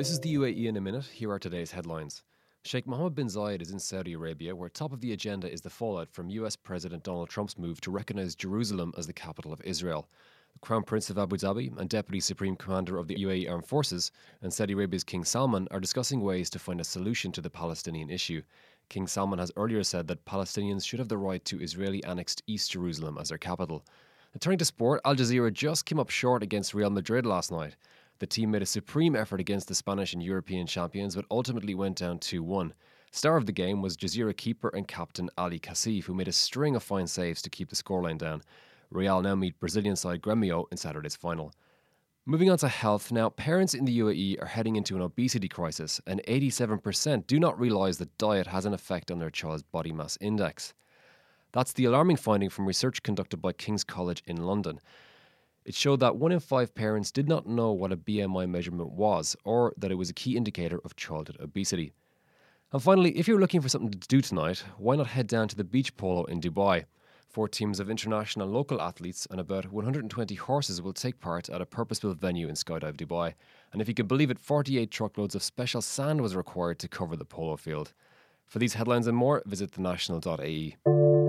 This is the UAE in a minute. Here are today's headlines. Sheikh Mohammed bin Zayed is in Saudi Arabia, where top of the agenda is the fallout from US President Donald Trump's move to recognize Jerusalem as the capital of Israel. The Crown Prince of Abu Dhabi and Deputy Supreme Commander of the UAE Armed Forces and Saudi Arabia's King Salman are discussing ways to find a solution to the Palestinian issue. King Salman has earlier said that Palestinians should have the right to Israeli annexed East Jerusalem as their capital. turning to sport, Al Jazira just came up short against Real Madrid last night. The team made a supreme effort against the Spanish and European champions, but ultimately went down 2 1. Star of the game was Jazira keeper and captain Ali Khaseif, who made a string of fine saves to keep the scoreline down. Real now meet Brazilian side Gremio in Saturday's final. Moving on to health, now parents in the UAE are heading into an obesity crisis, and 87% do not realise that diet has an effect on their child's body mass index. That's the alarming finding from research conducted by King's College in London. It showed that one in five parents did not know what a BMI measurement was or that it was a key indicator of childhood obesity. And finally, if you're looking for something to do tonight, why not head down to the beach polo in Dubai? Four teams of international and local athletes and about 120 horses will take part at a purpose built venue in Skydive Dubai. And if you can believe it, 48 truckloads of special sand was required to cover the polo field. For these headlines and more, visit thenational.ae.